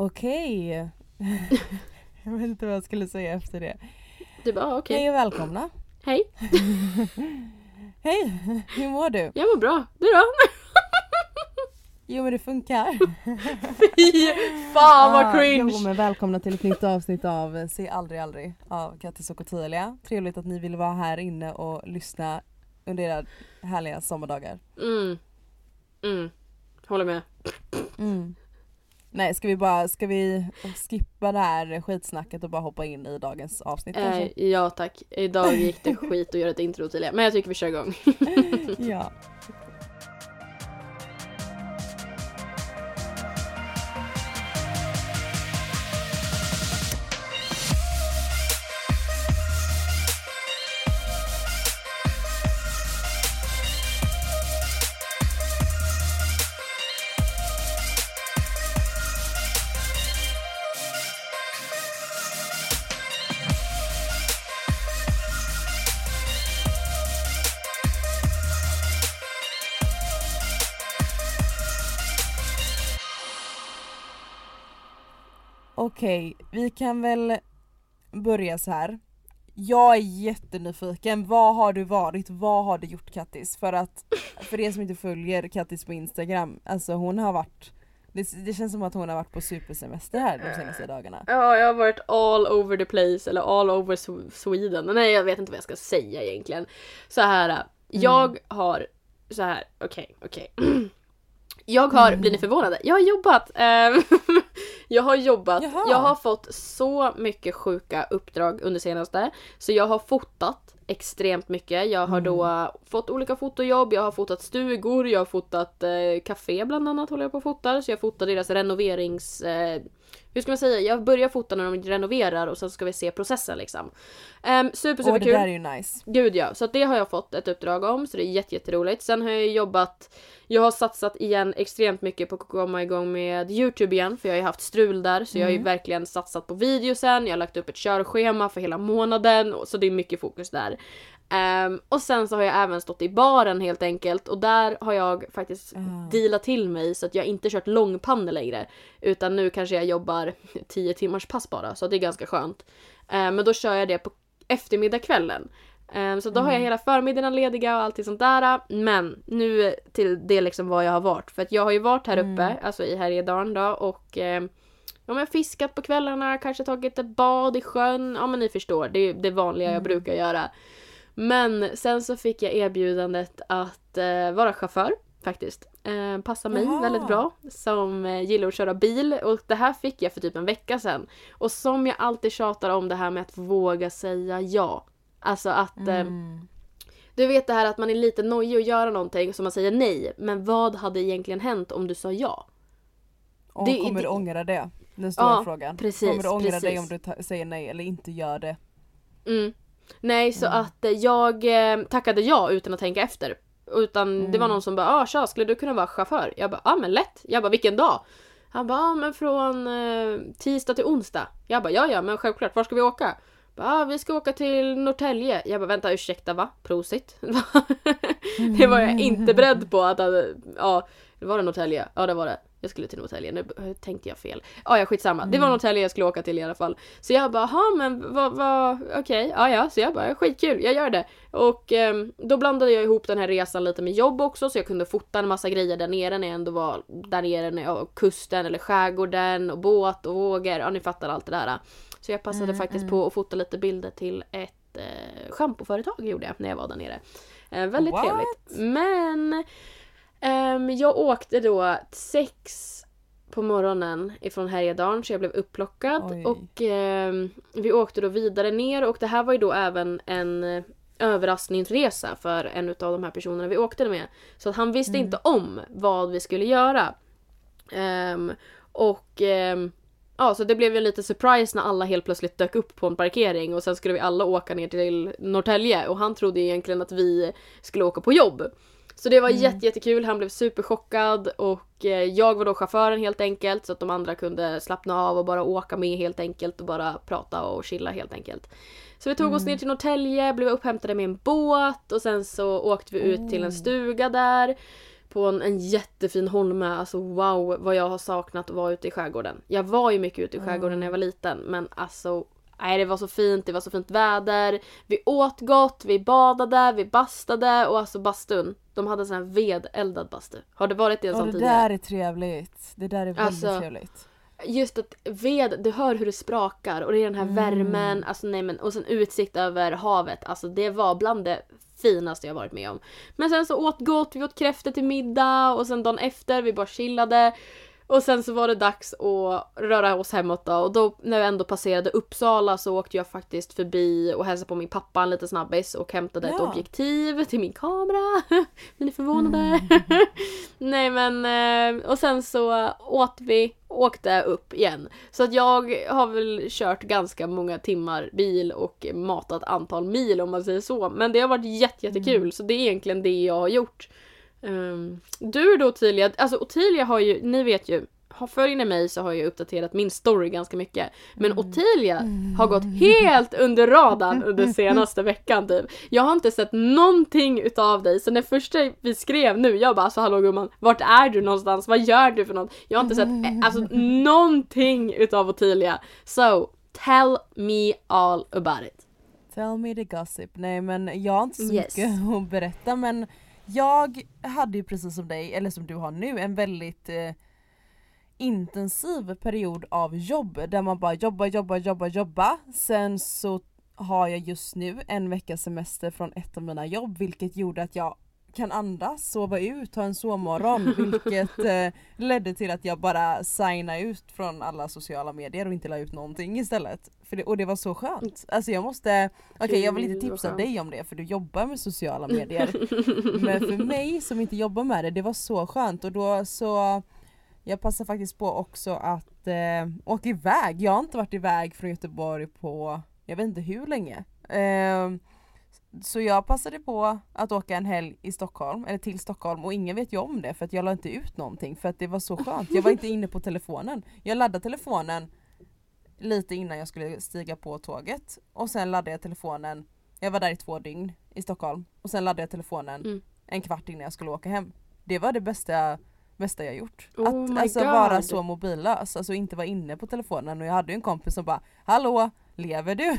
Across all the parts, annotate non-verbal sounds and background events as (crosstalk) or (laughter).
Okej. (laughs) jag vet inte vad jag skulle säga efter det. Du bara, ah, okej. Hej och välkomna. Hej, (laughs) Hej, hur mår du? jag mår bra. Du då? (laughs) Jo men det funkar. Fy fan vad Ah, cringe! Jo men välkomna till ett nytt avsnitt av Se aldrig aldrig av Kattis och Ottilia. Trevligt att ni vill vara här inne och lyssna under era härliga sommardagar. Mm. Mm. Håller med. Mm. Nej ska vi bara, ska vi skippa det här skitsnacket och bara hoppa in i dagens avsnitt kanske? Eh, ja tack. Idag gick det (laughs) skit att göra ett intro till det. Men jag tycker vi kör igång. (laughs) (laughs) ja. Okej, vi kan väl börja så här. Jag är jättenyfiken, vad har du varit, vad har du gjort Kattis? För att, för er som inte följer Kattis på instagram, alltså hon har varit det, det känns som att hon har varit på supersemester här de senaste dagarna. Ja, jag har varit all over the place, eller all over Sw- Sweden. Nej, jag vet inte vad jag ska säga egentligen. Så här, äh, jag har, så här, okej, okej. (clears throat) Jag har, blir ni förvånade? Jag har jobbat! (laughs) ehm, jag har jobbat, Jaha. jag har fått så mycket sjuka uppdrag under senaste. Så jag har fotat extremt mycket. Jag har då fått olika fotojobb, jag har fotat stugor, jag har fotat eh, café bland annat håller jag på och fotar. Så jag fotar deras renoverings... Eh, hur ska man säga? Jag börjar fota när de renoverar och sen ska vi se processen liksom. Um, super super Och det kul. där är ju nice. Gud ja, så att det har jag fått ett uppdrag om så det är jätte, jätteroligt. Sen har jag jobbat, jag har satsat igen extremt mycket på att komma igång med Youtube igen för jag har ju haft strul där så jag har ju verkligen satsat på videosen, jag har lagt upp ett körschema för hela månaden så det är mycket fokus där. Ehm, och sen så har jag även stått i baren helt enkelt och där har jag faktiskt dealat till mig så att jag inte kört långpannor längre utan nu kanske jag jobbar 10 timmars pass bara så det är ganska skönt. Ehm, men då kör jag det på eftermiddagskvällen. Ehm, Så då har jag hela förmiddagen lediga och allt sånt där. Men nu till det liksom vad jag har varit. För att jag har ju varit här uppe, alltså i Härjedalen då och ehm, Ja men fiskat på kvällarna, kanske tagit ett bad i sjön. Ja men ni förstår, det är det vanliga jag brukar göra. Men sen så fick jag erbjudandet att eh, vara chaufför faktiskt. Eh, passar mig Jaha. väldigt bra som eh, gillar att köra bil och det här fick jag för typ en vecka sedan. Och som jag alltid tjatar om det här med att våga säga ja. Alltså att eh, Mm. du vet det här att man är lite nojig att göra någonting så man säger nej. Men vad hade egentligen hänt om du sa ja? Och det- kommer det- du ångra det? Den stora Ja, frågan. precis, kommer du ångra dig precis. om du säger nej eller inte gör det? Mm. Nej, så att eh, jag eh, tackade ja utan att tänka efter. Utan det var någon som bara ah, tja, skulle du kunna vara chaufför? Jag bara ja ah, men lätt. Jag bara vilken dag? Han bara ah, men från eh, tisdag till onsdag. Jag bara ja ja men självklart, var ska vi åka? Bara, ah, vi ska åka till Norrtälje. Jag bara vänta ursäkta va? Prosit? (laughs) det var jag inte beredd på att, att ja, det var det Norrtälje? Ja det var det. Jag skulle till Norrtälje, nu eh, tänkte jag fel. Ja ja skitsamma, det var Norrtälje jag skulle åka till i alla fall. Så jag bara, ha men vad, vad, okej, ja ja. Så jag bara, skitkul, jag gör det. Och ehm, då blandade jag ihop den här resan lite med jobb också så jag kunde fota en massa grejer där nere när jag ändå var där nere, när jag, kusten eller skärgården och båt och vågor, ja ni fattar allt det där. Så jag passade faktiskt på att fota lite bilder till ett eh, schampoföretag gjorde jag när jag var där nere. Eh, väldigt What? trevligt. Men ehm, jag åkte då sex på morgonen ifrån Härjedalen så jag blev upplockad Oj. och ehm, vi åkte då vidare ner och det här var ju då även en överraskningsresa för en av de här personerna vi åkte med. Så att han visste inte om vad vi skulle göra. Ehm, och ehm, ja, så det blev ju lite surprise när alla helt plötsligt dök upp på en parkering och sen skulle vi alla åka ner till Norrtälje och han trodde egentligen att vi skulle åka på jobb. Så det var jätte, jättekul, han blev superchockad och eh, jag var då chauffören helt enkelt så att de andra kunde slappna av och bara åka med helt enkelt och bara prata och chilla helt enkelt. Så vi tog oss ner till Norrtälje, blev upphämtade med en båt och sen så åkte vi ut till en stuga där. på en, en jättefin holme. Alltså wow vad jag har saknat att vara ute i skärgården. Jag var ju mycket ute i skärgården när jag var liten men alltså Nej det var så fint, det var så fint väder. Vi åt gott, vi badade, vi bastade och alltså bastun. De hade en sån här vedeldad bastu. Har det varit i en sån det tidigare? där är trevligt. Det där är väldigt Alltså, trevligt. Just att ved, du hör hur det sprakar och det är den här Mm. värmen, alltså nej men och sen utsikt över havet. Alltså det var bland det finaste jag varit med om. Men sen så åt gott, vi åt kräftor till middag och sen dagen efter vi bara chillade. Och sen så var det dags att röra oss hemåt då och då när jag ändå passerade Uppsala så åkte jag faktiskt förbi och hälsade på min pappa en liten snabbis och hämtade ett Ja. objektiv till min kamera. (laughs) Ni förvånade? (laughs) Nej men eh, och sen så åt vi åkte upp igen. Så att jag har väl kört ganska många timmar bil och matat antal mil om man säger så. Men det har varit jätte, jättekul så det är egentligen det jag har gjort. Um, du då Ottilia, alltså Ottilia har ju, ni vet ju, följer ni mig så har jag uppdaterat min story ganska mycket. Men Ottilia har gått helt under radarn under (laughs) senaste veckan typ. Jag har inte sett någonting utav dig så när första vi skrev nu, jag bara alltså hallå gumman, vart är du någonstans? Vad gör du för något? Jag har inte sett eh, alltså någonting utav Ottilia. So, tell me all about it. Tell me the gossip. Nej men jag har inte så Yes. mycket att berätta men jag hade ju precis som dig, eller som du har nu, en väldigt eh, intensiv period av jobb där man bara jobbar, jobbar, jobbar, jobbar. Sen så har jag just nu en veckas semester från ett av mina jobb vilket gjorde att jag kan andas, sova ut, ha en sovmorgon (laughs) vilket eh, ledde till att jag bara signade ut från alla sociala medier och inte la ut någonting istället. För det, och det var så skönt. Alltså jag måste, okej jag vill inte tipsa dig om det för du jobbar med sociala (laughs) medier. Men för mig som inte jobbar med det, det var så skönt och då så jag passar faktiskt på också att eh, åka iväg. Jag har inte varit iväg från Göteborg på jag vet inte hur länge. Eh, så jag passade på att åka en helg i Stockholm, eller till Stockholm och ingen vet ju om det för att jag la inte ut någonting för att det var så skönt. Jag var inte inne på telefonen. Jag laddade telefonen lite innan jag skulle stiga på tåget och sen laddade jag telefonen, jag var där i två dygn i Stockholm och sen laddade jag telefonen Mm. en kvart innan jag skulle åka hem. Det var det bästa, bästa jag gjort. Oh att alltså God. vara så mobillös, alltså inte vara inne på telefonen och jag hade ju en kompis som bara Hallå, lever du?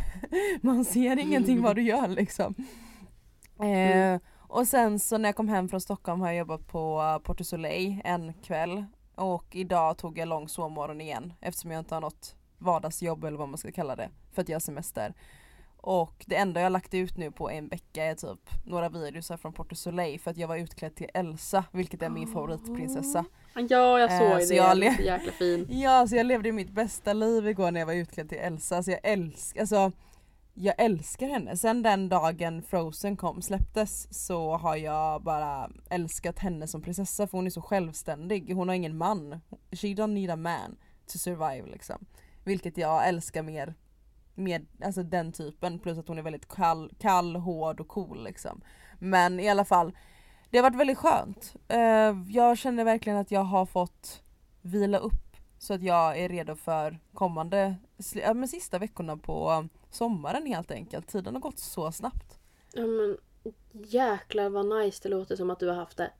(laughs) Man ser ingenting vad du gör liksom. (laughs) Mm. Eh, och sen så när jag kom hem från Stockholm har jag jobbat på uh, Porto Soleil en kväll och idag tog jag lång sovmorgon igen eftersom jag inte har något vardagsjobb eller vad man ska kalla det för att har semester. Och det enda jag lagt ut nu på en vecka är typ några videos här från Porto Soleil för att jag var utklädd till Elsa vilket är min favoritprinsessa. Ja jag såg Eh, det, så jag le- jäkla fin. (laughs) Ja, så jag levde mitt bästa liv igår när jag var utklädd till Elsa. Så jag älskar, alltså jag älskar henne. Sen den dagen Frozen kom, släpptes så har jag bara älskat henne som prinsessa för hon är så självständig. Hon har ingen man. She don't need a man to survive liksom. Vilket jag älskar mer. Mer, alltså den typen plus att hon är väldigt kall, kall hård och cool liksom. Men i alla fall, det har varit väldigt skönt. Eh, jag känner verkligen att jag har fått vila upp så att jag är redo för kommande, ja, men sista veckorna på sommaren helt enkelt. Tiden har gått så snabbt. Ja men jäklar vad nice det låter som att du har haft det.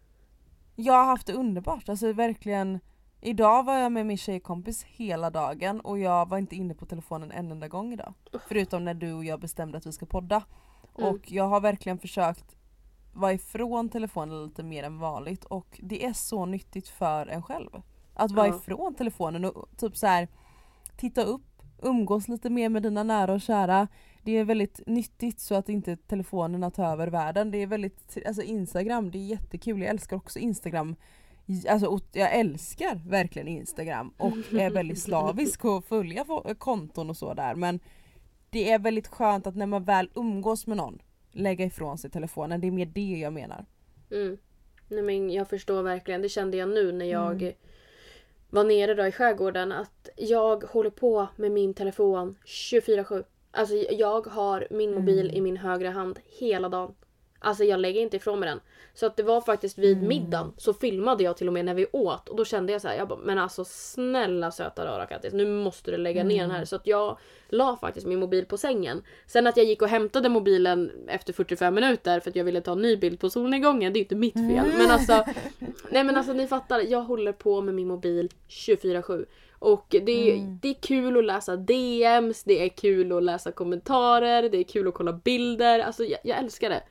Jag har haft det underbart, alltså verkligen. Idag var jag med min tjejkompis hela dagen och jag var inte inne på telefonen en enda gång idag. Förutom när du och jag bestämde att vi ska podda. Mm. Och jag har verkligen försökt vara ifrån telefonen lite mer än vanligt och det är så nyttigt för en själv. Att vara Ja. ifrån telefonen och typ så här titta upp, umgås lite mer med dina nära och kära. Det är väldigt nyttigt så att inte telefonerna tar över världen. Det är väldigt, alltså Instagram, det är jättekul. Jag älskar också Instagram. Alltså jag älskar verkligen Instagram och är väldigt slavisk och följa konton och så där men det är väldigt skönt att när man väl umgås med någon lägga ifrån sig telefonen. Det är mer det jag menar. Mm. Nej men jag förstår verkligen, det kände jag nu när jag Mm. var nere då i skärgården att jag håller på med min telefon 24-7. Alltså jag har min mobil Mm. i min högra hand hela dagen. Alltså jag lägger inte ifrån mig den. Så att det var faktiskt vid Mm. middagen så filmade jag till och med när vi åt och då kände jag så här, jag bara, men alltså snälla söta rara Kattis, nu måste du lägga ner Mm. den här. Så att jag la faktiskt min mobil på sängen. Sen att jag gick och hämtade mobilen efter 45 minuter för att jag ville ta en ny bild på solnedgången, det är inte mitt fel. Mm. Men alltså, (laughs) nej men alltså ni fattar, jag håller på med min mobil 24-7. Och det, är- Mm. det är kul att läsa DMs, det är kul att läsa kommentarer, det är kul att kolla bilder. Alltså jag, jag älskar det.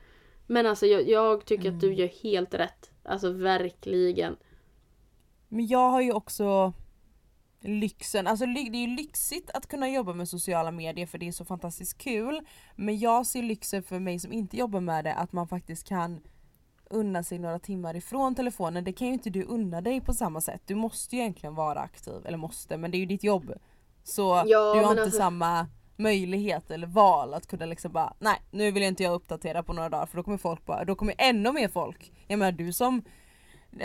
Men alltså jag, jag tycker att du gör helt rätt. Alltså verkligen. Men jag har ju också lyxen, alltså det är ju lyxigt att kunna jobba med sociala medier för det är så fantastiskt kul. Men jag ser lyxen för mig som inte jobbar med det att man faktiskt kan unna sig några timmar ifrån telefonen. Det kan ju inte du unna dig på samma sätt. Du måste ju egentligen vara aktiv, eller måste, men det är ju ditt jobb. Så Ja, du har inte alltså- samma möjlighet eller val att kunna liksom bara nej nu vill inte jag uppdatera på några dagar för då kommer folk bara, då kommer ännu mer folk. Jag menar du som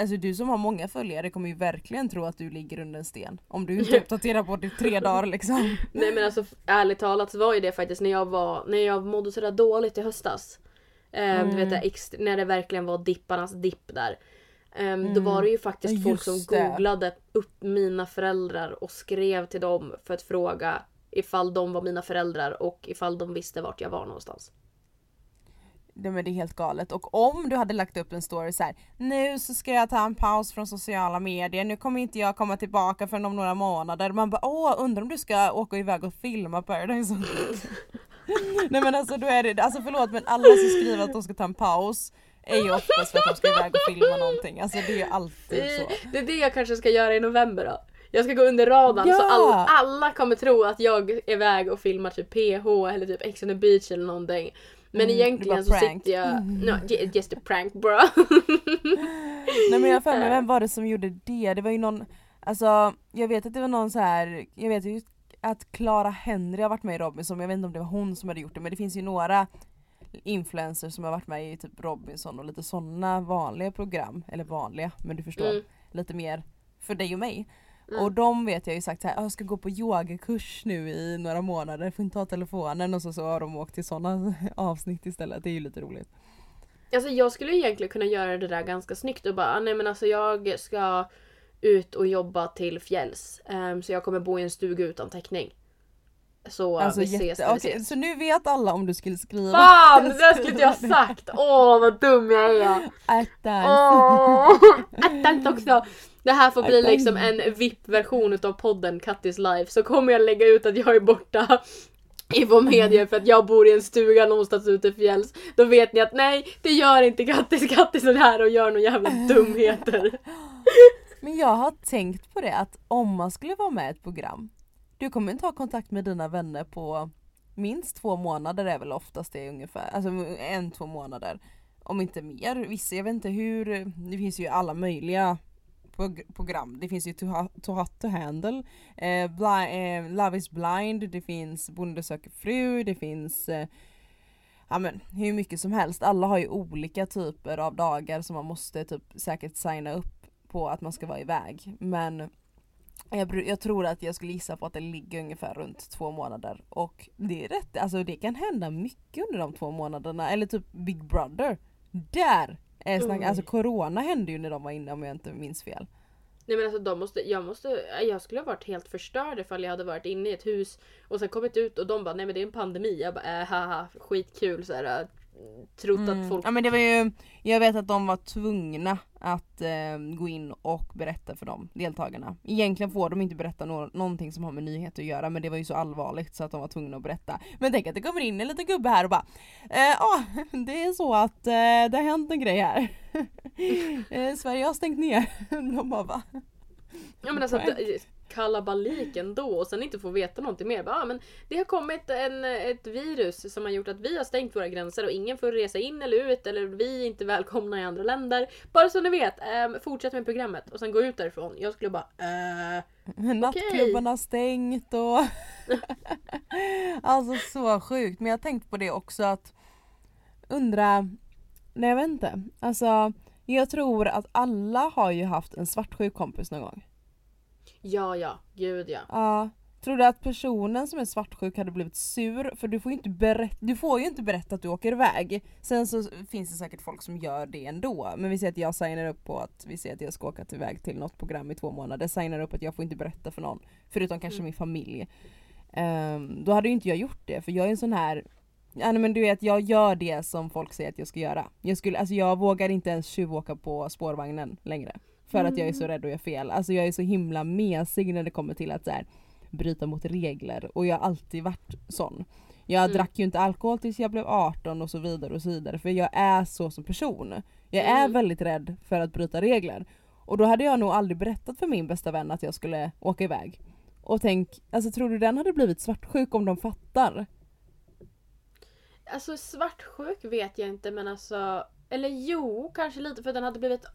Alltså du som har många följare kommer ju verkligen tro att du ligger under en sten. Om du inte (laughs) uppdaterar på det tre dagar liksom. Nej men alltså ärligt talat så var ju det faktiskt när jag var, när jag mådde sådär dåligt i höstas. Eh, Du vet det, ext- när det verkligen var dipparnas dipp där. Eh, Då var det ju faktiskt Ja, folk just som det. googlade upp mina föräldrar och skrev till dem för att fråga ifall de var mina föräldrar och ifall de visste vart jag var någonstans. Det, men det är helt galet. Och om du hade lagt upp en story så här. Nu så ska jag ta en paus från sociala medier, nu kommer inte jag komma tillbaka förrän om några månader. Man bara åh undrar om du ska åka iväg och filma Paradise. (laughs) Nej men alltså då är det, alltså förlåt men alla som skriver att de ska ta en paus är ju oftast för att de ska iväg och filma någonting. Alltså det är ju alltid så. Det är det jag kanske ska göra i november då. Jag ska gå under radarn så Ja! all, alla kommer tro att jag är iväg och filmar typ PH eller typ Ex on the beach eller någonting. Men Mm, egentligen så prank. sitter jag... No, j- just a prank bro. (laughs) Nej men jag för mig, vem var det som gjorde det? Det var ju någon, alltså jag vet att det var någon så här, jag vet ju att Clara Henry har varit med i Robinson, jag vet inte om det var hon som hade gjort det men det finns ju några influencers som har varit med i typ Robinson och lite sådana vanliga program, eller vanliga men du förstår, Mm. lite mer för dig och mig. Mm. Och de vet jag ju sagt såhär, jag ska gå på yogakurs nu i några månader, får inte ha telefonen och så, så har de åkt till sådana (laughs) avsnitt istället, det är ju lite roligt. Alltså jag skulle egentligen kunna göra det där ganska snyggt och bara "Ah, nej men alltså jag ska ut och jobba till fjälls. Ehm, så jag kommer bo i en stuga utan täckning. Så Alltså, vi ses när vi ses. så nu vet alla om du skulle skriva Fan! Det där skulle inte jag sagt! Åh vad dum jag är! Attans. Åh! (laughs) Attans också! Det här får bli liksom en VIP-version utav podden Kattis life. Så kommer jag lägga ut att jag är borta i vår medier för att jag bor i en stuga någonstans ute i fjälls. Då vet ni att nej, det gör inte Kattis. Kattis är här och gör några jävla (laughs) dumheter. Men jag har tänkt på det att om man skulle vara med i ett program, du kommer inte ha kontakt med dina vänner på minst två månader är väl oftast det ungefär, alltså en, två månader. Om inte mer. Vissa, jag vet inte hur, det finns ju alla möjliga program. Det finns ju To, Hot to, hot to Handle, eh, bli, eh, Love is blind, det finns Bonde söker fru, det finns eh, Ja men hur mycket som helst. Alla har ju olika typer av dagar som man måste typ säkert signa upp på att man ska vara iväg. Men jag, jag tror att jag skulle gissa på att det ligger ungefär runt två månader. Och det är rätt, alltså det kan hända mycket under de två månaderna. Eller typ Big Brother. Där! Är snack, Oj. alltså corona hände ju när de var inne om jag inte minns fel. Nej men alltså de måste, jag måste, jag skulle ha varit helt förstörd ifall jag hade varit inne i ett hus och sen kommit ut och de bara nej men det är en pandemi. Jag bara äh, haha skitkul såhär. äh, Trott att folk Mm. Ja men det var ju, jag vet att de var tvungna att eh, gå in och berätta för dem, deltagarna. Egentligen får de inte berätta nå- någonting som har med nyheter att göra men det var ju så allvarligt så att de var tvungna att berätta. Men tänk att det kommer in en liten gubbe här och bara eh, Ja, (laughs) det är så att eh, det har hänt en grej här. (laughs) eh, Sverige har stängt ner. (laughs) de bara va? Ja men alltså kalabalik ändå och sen inte få veta någonting mer. Bara, ah, men det har kommit en, ett virus som har gjort att vi har stängt våra gränser och ingen får resa in eller ut eller vi är inte välkomna i andra länder. Bara så ni vet, eh, fortsätt med programmet och sen gå ut därifrån. Jag skulle bara eh, Nattklubbarna har stängt och... (laughs) alltså så sjukt. Men jag har tänkt på det också att undra... Nej jag vet inte. Alltså jag tror att alla har ju haft en svartsjuk kompis någon gång. Ja ja, gud ja. Ja. Tror du att personen som är svartsjuk hade blivit sur? För du får ju inte berätta, du får ju inte berätta att du åker iväg. Sen så finns det säkert folk som gör det ändå. Men vi säger att jag signar upp på att vi säger att jag ska åka iväg till något program i två månader. Signar upp att jag får inte berätta för någon. Förutom kanske Mm. min familj. Ehm, då hade ju inte jag gjort det för jag är en sån här Ja men du vet jag gör det som folk säger att jag ska göra. Jag, skulle, alltså jag vågar inte ens tjuvåka på spårvagnen längre. För att jag är så rädd att göra fel. Alltså jag är så himla mesig när det kommer till att så här, bryta mot regler och jag har alltid varit sån. Jag Mm. drack ju inte alkohol tills jag blev 18 och så vidare och så vidare för jag är så som person. Jag är Mm. väldigt rädd för att bryta regler. Och då hade jag nog aldrig berättat för min bästa vän att jag skulle åka iväg. Och tänk, alltså tror du den hade blivit svartsjuk om de fattar? Alltså svartsjuk vet jag inte men alltså... Eller jo, kanske lite för den hade blivit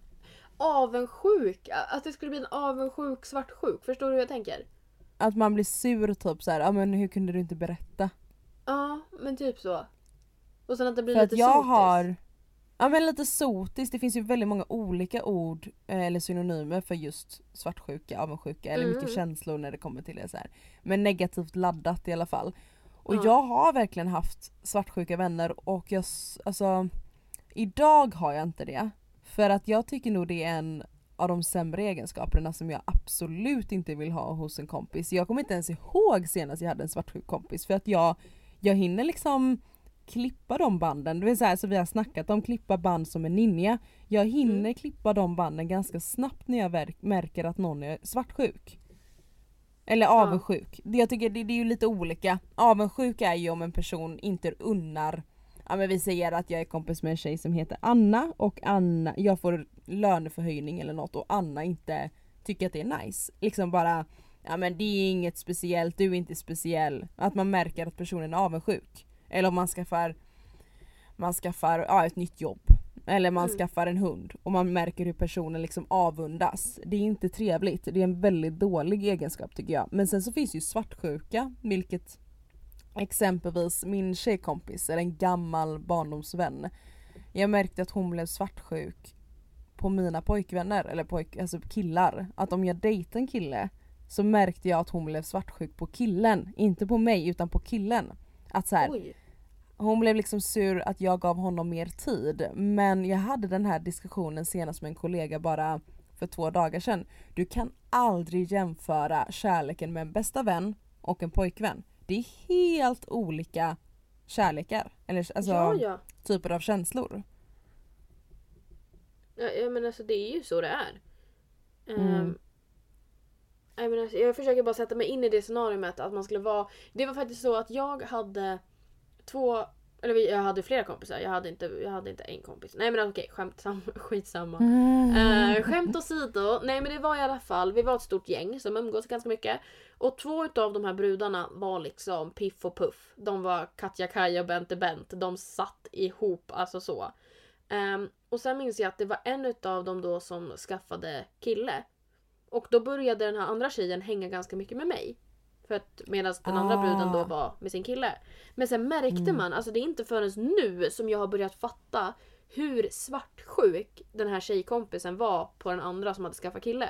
avundsjuk. Att det skulle bli en avundsjuk svartsjuk. Förstår du hur jag tänker? Att man blir sur typ så här, ja men hur kunde du inte berätta? Ja, men typ så. Och sen att det blir För att lite jag sotis. har, ja men lite sotis, det finns ju väldigt många olika ord eh, eller synonymer för just svartsjuka, avundsjuka eller mycket Mm. känslor när det kommer till det så här. Men negativt laddat i alla fall. Och Ja. jag har verkligen haft svartsjuka vänner och jag, alltså idag har jag inte det. För att jag tycker nog det är en av de sämre egenskaperna som jag absolut inte vill ha hos en kompis. Jag kommer inte ens ihåg senast jag hade en svartsjuk kompis för att jag, jag hinner liksom klippa de banden. Det är så här så vi har snackat om klippa band som en ninja. Jag hinner Mm. klippa de banden ganska snabbt när jag märker att någon är svartsjuk. Eller avundsjuk. Det, jag tycker det, det är ju lite olika. Avundsjuk är ju om en person inte unnar Ja men vi säger att jag är kompis med en tjej som heter Anna och Anna, jag får löneförhöjning eller något och Anna inte tycker att det är nice. Liksom bara, ja men det är inget speciellt, du är inte speciell. Att man märker att personen är avundsjuk. Eller om man skaffar, man skaffar ja, ett nytt jobb. Eller man Mm. skaffar en hund och man märker hur personen liksom avundas. Det är inte trevligt, det är en väldigt dålig egenskap tycker jag. Men sen så finns ju svartsjuka, vilket exempelvis min tjejkompis, eller en gammal barndomsvän. Jag märkte att hon blev svartsjuk på mina pojkvänner, eller pojk, alltså killar. Att om jag dejtade en kille så märkte jag att hon blev svartsjuk på killen. Inte på mig utan på killen. Att så här, Oj. hon blev liksom sur att jag gav honom mer tid. Men jag hade den här diskussionen senast med en kollega bara för två dagar sedan. Du kan aldrig jämföra kärleken med en bästa vän och en pojkvän. Det är helt olika kärlekar. Eller alltså ja, ja. typer av känslor. ja. ja men alltså det är ju så det är. Mm. Ehm, nej, men alltså, jag försöker bara sätta mig in i det scenariot att man skulle vara... Det var faktiskt så att jag hade två... Eller jag hade flera kompisar, jag hade inte, jag hade inte en kompis. Nej men okej, skämt sam, (laughs) skitsamma. Eh, skämt åsido, nej men det var i alla fall, vi var ett stort gäng som umgås ganska mycket. Och två utav de här brudarna var liksom Piff och Puff. De var Katja Kaja och Bente Bent. De satt ihop, alltså så. Ehm, och sen minns jag att det var en utav dem då som skaffade kille. Och då började den här andra tjejen hänga ganska mycket med mig. För att medan den andra Ah. bruden då var med sin kille. Men sen märkte Mm. man, alltså det är inte förrän nu som jag har börjat fatta hur svartsjuk den här tjejkompisen var på den andra som hade skaffat kille.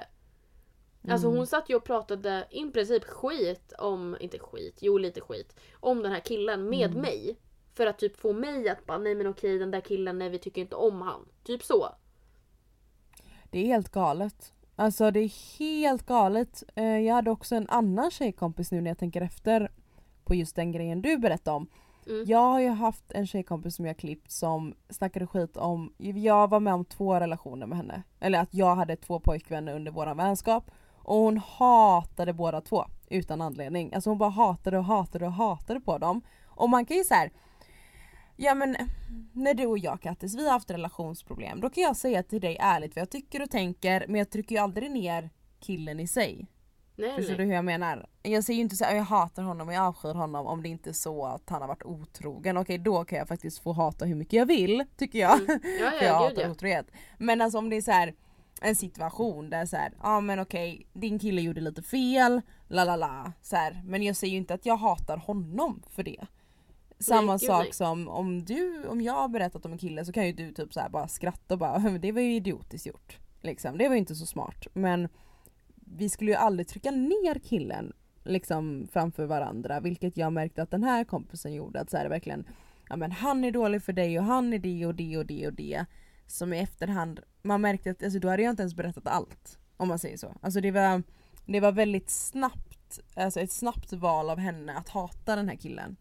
Alltså Mm. hon satt ju och pratade i princip skit om, inte skit, jo lite skit, om den här killen med Mm. mig. För att typ få mig att bara nej men okej den där killen, nej vi tycker inte om han. Typ så. Det är helt galet. Alltså det är helt galet. Eh, Jag hade också en annan tjejkompis nu när jag tänker efter på just den grejen du berättade om. Mm. Jag har ju haft en tjejkompis som jag klippt som snackade skit om, jag var med om två relationer med henne. Eller att jag hade två pojkvänner under våran vänskap. Och hon hatade båda två utan anledning. Alltså hon bara hatade och hatade och hatade på dem. Och man kan ju så här. Ja men när du och jag Kattis, vi har haft relationsproblem. Då kan jag säga till dig ärligt vad jag tycker och tänker men jag trycker ju aldrig ner killen i sig. Nej, Förstår nej. du hur jag menar? Jag säger ju inte så här, jag hatar honom och jag avskyr honom om det inte är så att han har varit otrogen. Okej då kan jag faktiskt få hata hur mycket jag vill tycker jag. Mm. Ja, (laughs) För jag ja, hatar ja. otrohet. Men alltså om det är så här en situation där så ja ah, men okej din kille gjorde lite fel, la la la. Men jag säger ju inte att jag hatar honom för det. Samma gud, sak nej. som om du, om jag har berättat om en kille så kan ju du typ så bara skratta och bara "Men det var ju idiotiskt gjort. Liksom. Det var ju inte så smart. Men vi skulle ju aldrig trycka ner killen liksom framför varandra vilket jag märkte att den här kompisen gjorde. Att så här, verkligen, ja men han är dålig för dig och han är det och det och det och det. Som i efterhand, man märkte att alltså, då hade jag inte ens berättat allt. Om man säger så. Alltså det var, det var väldigt snabbt, alltså ett snabbt val av henne att hata den här killen.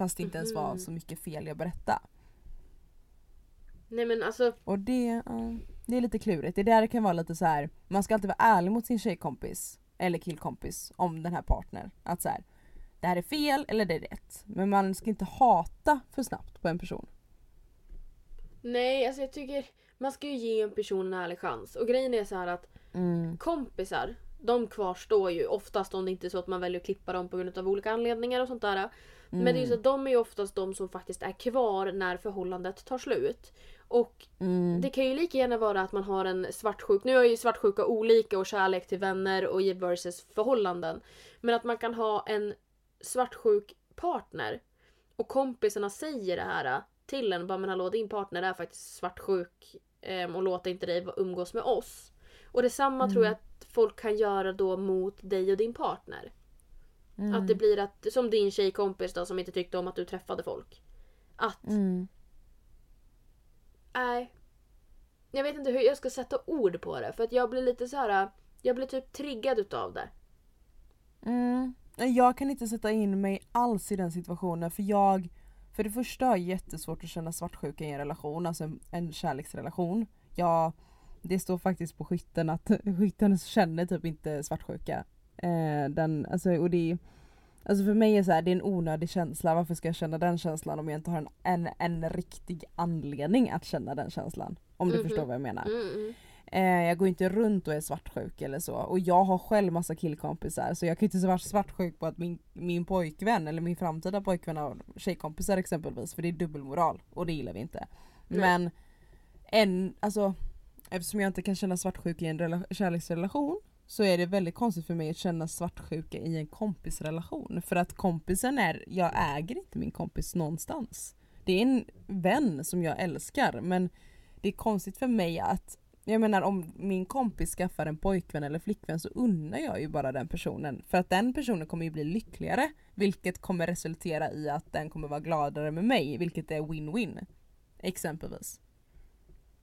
Fast det inte ens var Mhm. så mycket fel jag berättade. Nej men alltså, Och det, det är lite klurigt. Det är där kan vara lite så här. man ska alltid vara ärlig mot sin tjejkompis eller killkompis om den här partner. Att så här, det här är fel eller det är rätt. Men man ska inte hata för snabbt på en person. nej alltså jag tycker man ska ju ge en person en ärlig chans. Och grejen är så här att Mm. kompisar, de kvarstår ju oftast om det inte är så att man väljer att klippa dem på grund av olika anledningar och sånt där. Men det är så att de är ju oftast de som faktiskt är kvar när förhållandet tar slut. Och Mm. det kan ju lika gärna vara att man har en svartsjuk, nu är ju svartsjuka olika och kärlek till vänner och versus förhållanden. Men att man kan ha en svartsjuk partner och kompisarna säger det här till en, bara men hallå din partner är faktiskt svartsjuk ehm, och låt inte dig umgås med oss. Och detsamma tror jag att folk kan göra då mot dig och din partner. Mm. Att det blir att, som din tjejkompis då som inte tyckte om att du träffade folk. Att, Mm. nej. Jag vet inte hur jag ska sätta ord på det för att jag blir lite så här. Jag blir typ triggad utav det. Mm. Jag kan inte sätta in mig alls i den situationen för jag För det första har jag jättesvårt att känna svartsjuka i en relation, alltså en, en kärleksrelation. Jag, det står faktiskt på skytten att (laughs) skytten känner typ inte svartsjuka. Eh, den, alltså, och det alltså för mig är så här, det är en onödig känsla, varför ska jag känna den känslan om jag inte har en, en, en riktig anledning att känna den känslan? Om du Mhm. förstår vad jag menar. Mm, mm. Eh, jag går inte runt och är svartsjuk eller så. Och jag har själv massa killkompisar så jag kan inte vara svartsjuk på att min, min pojkvän eller min framtida pojkvän har tjejkompisar exempelvis. För det är dubbelmoral och det gillar vi inte. Nej. Men en, alltså, eftersom jag inte kan känna svartsjuka i en rela- kärleksrelation så är det väldigt konstigt för mig att känna svartsjuka i en kompisrelation. För att kompisen är, jag äger inte min kompis någonstans. Det är en vän som jag älskar men det är konstigt för mig att jag menar om min kompis skaffar en pojkvän eller flickvän så unnar jag ju bara den personen. För att den personen kommer ju bli lyckligare vilket kommer resultera i att den kommer vara gladare med mig vilket är win-win. Exempelvis.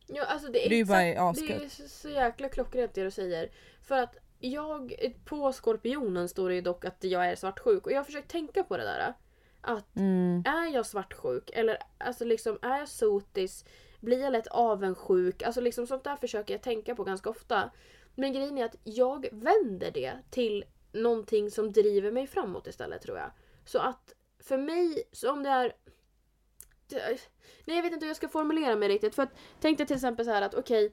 Ja, alltså det är, Det är ju bara exakt, det är asgött. så, så jäkla klockrent det du säger. För att jag, på skorpionen står det ju dock att jag är svartsjuk och jag har försökt tänka på det där. Att Mm. är jag svartsjuk eller alltså liksom är jag sotis? Blir jag lätt avundsjuk? Alltså liksom sånt där försöker jag tänka på ganska ofta. Men grejen är att jag vänder det till någonting som driver mig framåt istället tror jag. Så att för mig, så om det är... Nej jag vet inte hur jag ska formulera mig riktigt. För att tänk dig till exempel så här att okej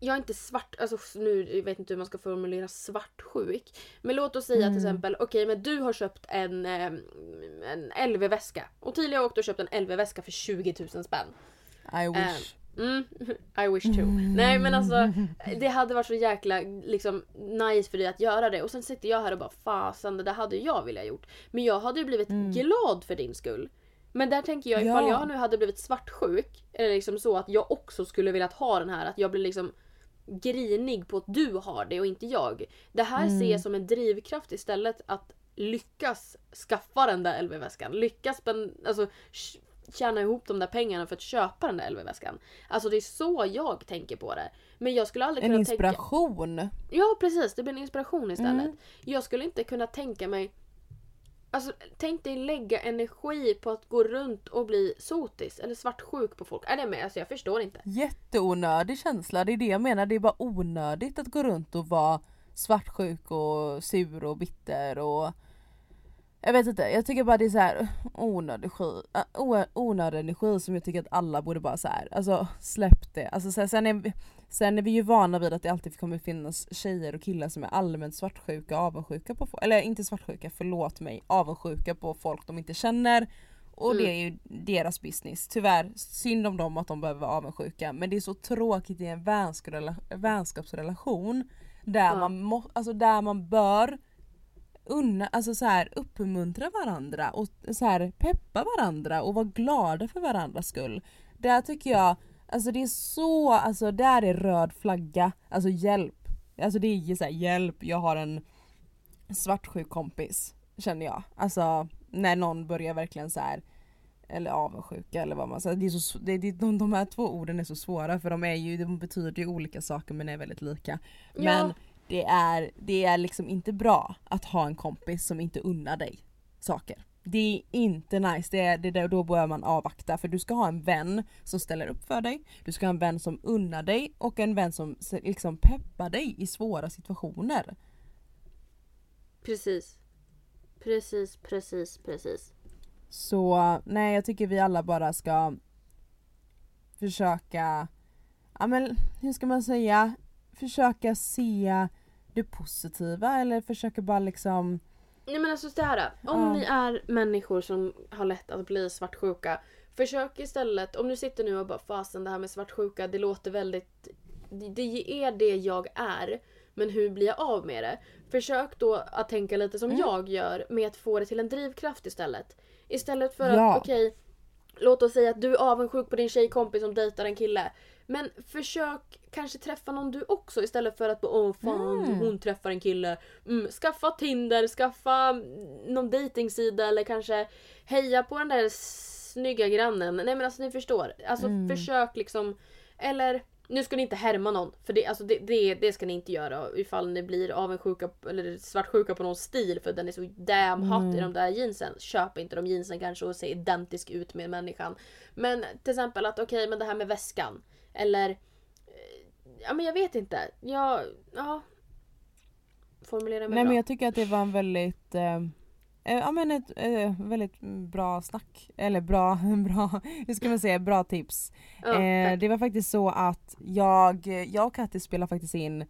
jag är inte svart, alltså nu vet inte hur man ska formulera svartsjuk. Men låt oss säga Mm. till exempel, okej men du har köpt en, eh, en LV-väska. Och Tilia har åkt och köpt en LV-väska för 20 000 spänn. I wish. Mm, (laughs) I wish too. Nej men alltså det hade varit så jäkla liksom, nice för dig att göra det och sen sitter jag här och bara fasen det där hade jag velat gjort. Men jag hade ju blivit glad för din skull. Men där tänker jag ifall Ja. jag nu hade blivit svartsjuk, eller liksom så att jag också skulle velat ha den här, att jag blir liksom grinig på att du har det och inte jag. Det här ser jag som en drivkraft istället att lyckas skaffa den där LV-väskan. Lyckas alltså, tj- tjäna ihop de där pengarna för att köpa den där LV-väskan. Alltså det är så jag tänker på det. Men jag skulle aldrig En kunna tänka... inspiration. Ja precis, det blir en inspiration istället. Mm. Jag skulle inte kunna tänka mig Alltså tänk dig lägga energi på att gå runt och bli sotis eller svartsjuk på folk. Är det med? Alltså jag förstår inte. Jätteonödig känsla, det är det jag menar. Det är bara onödigt att gå runt och vara svartsjuk och sur och bitter och jag vet inte, jag tycker bara det är så här onödig, skit, äh, onödig energi som jag tycker att alla borde bara så här, alltså släpp det. Alltså, så här, sen, är, sen är vi ju vana vid att det alltid kommer finnas tjejer och killar som är allmänt svartsjuka och avundsjuka på folk, eller inte svartsjuka, förlåt mig, avundsjuka på folk de inte känner. Och det är ju deras business. Tyvärr, synd om dem att de behöver vara avundsjuka men det är så tråkigt i en vänskapsrela- vänskapsrelation där, Ja. man må, alltså där man bör unna, alltså så här, uppmuntra varandra och så här, peppa varandra och vara glada för varandras skull. Där tycker jag, alltså det är så, alltså där är röd flagga, alltså hjälp. Alltså det är så här, hjälp, jag har en svartsjuk kompis känner jag. Alltså när någon börjar verkligen så här eller avundsjuka eller vad man säger. Det är så, det, det, de, de här två orden är så svåra för de, är ju, de betyder ju olika saker men är väldigt lika. Ja. Men det är, det är liksom inte bra att ha en kompis som inte unnar dig saker. Det är inte nice, det är, det är, då bör man avvakta för du ska ha en vän som ställer upp för dig, du ska ha en vän som unnar dig och en vän som liksom peppar dig i svåra situationer. Precis. Precis, precis, precis. Så nej jag tycker vi alla bara ska försöka, ja men hur ska man säga, försöka se det positiva eller försöka bara liksom Nej men alltså det här. Om Ja. ni är människor som har lätt att bli svartsjuka. Försök istället, om du sitter nu och bara fasen det här med svartsjuka det låter väldigt... Det, är det jag är. Men hur blir jag av med det? Försök då att tänka lite som Mm. jag gör med att få det till en drivkraft istället. Istället för Ja. att okej, låt oss säga att du är avundsjuk på din tjejkompis som dejtar en kille. Men försök kanske träffa någon du också istället för att bara, åh fan Mm. hon träffar en kille. Mm, skaffa Tinder, skaffa någon dejtingsida eller kanske heja på den där snygga grannen. Nej men alltså ni förstår. Alltså Mm. försök liksom. Eller nu ska ni inte härma någon. För det, alltså det, det, det ska ni inte göra ifall ni blir avundsjuka eller svartsjuka på någon stil för den är så damn hot i Mm. de där jeansen. Köp inte de jeansen kanske och se identisk ut med människan. Men till exempel att okej men det här med väskan. Eller eh, Ja men jag vet inte. Jag, ja. Formulera mig Nej bra. men jag tycker att det var en väldigt eh, Ja men ett eh, väldigt bra snack. Eller bra, (laughs) bra, hur ska man säga, bra tips. Ja, eh, det var faktiskt så att jag, jag och Kattis spelar faktiskt in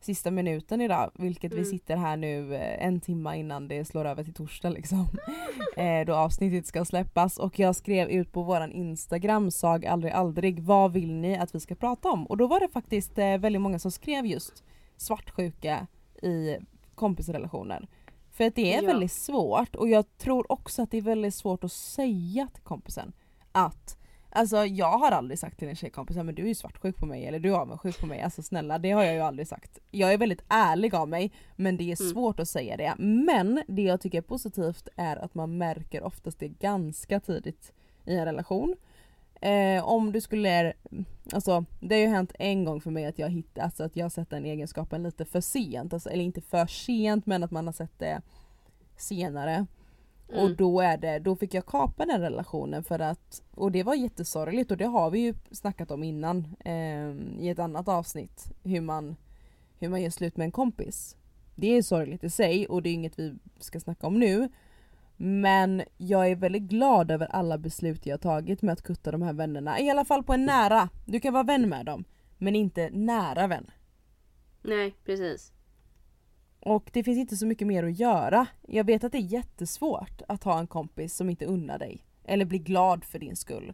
sista minuten idag vilket vi Mm. sitter här nu eh, en timma innan det slår över till torsdag liksom. (laughs) eh, då avsnittet ska släppas och jag skrev ut på våran instagram sag aldrig aldrig vad vill ni att vi ska prata om? Och då var det faktiskt eh, väldigt många som skrev just svartsjuka i kompisrelationer. För att det är Ja. väldigt svårt och jag tror också att det är väldigt svårt att säga till kompisen att Alltså jag har aldrig sagt till en tjejkompis men du är ju svartsjuk på mig eller du är avundsjuk på mig. Alltså snälla det har jag ju aldrig sagt. Jag är väldigt ärlig av mig men det är Mm. svårt att säga det. Men det jag tycker är positivt är att man märker oftast det ganska tidigt i en relation. Eh, om du skulle, alltså det har ju hänt en gång för mig att jag hittat, alltså att jag har sett den egenskapen lite för sent. Alltså, eller inte för sent men att man har sett det senare. Mm. Och då är det, då fick jag kapa den relationen för att, och det var jättesorgligt och det har vi ju snackat om innan eh, i ett annat avsnitt. Hur man, hur man gör slut med en kompis. Det är sorgligt i sig och det är inget vi ska snacka om nu. Men jag är väldigt glad över alla beslut jag tagit med att kutta de här vännerna. I alla fall på en nära. Du kan vara vän med dem. Men inte nära vän. Nej precis. Och det finns inte så mycket mer att göra. Jag vet att det är jättesvårt att ha en kompis som inte unnar dig. Eller blir glad för din skull.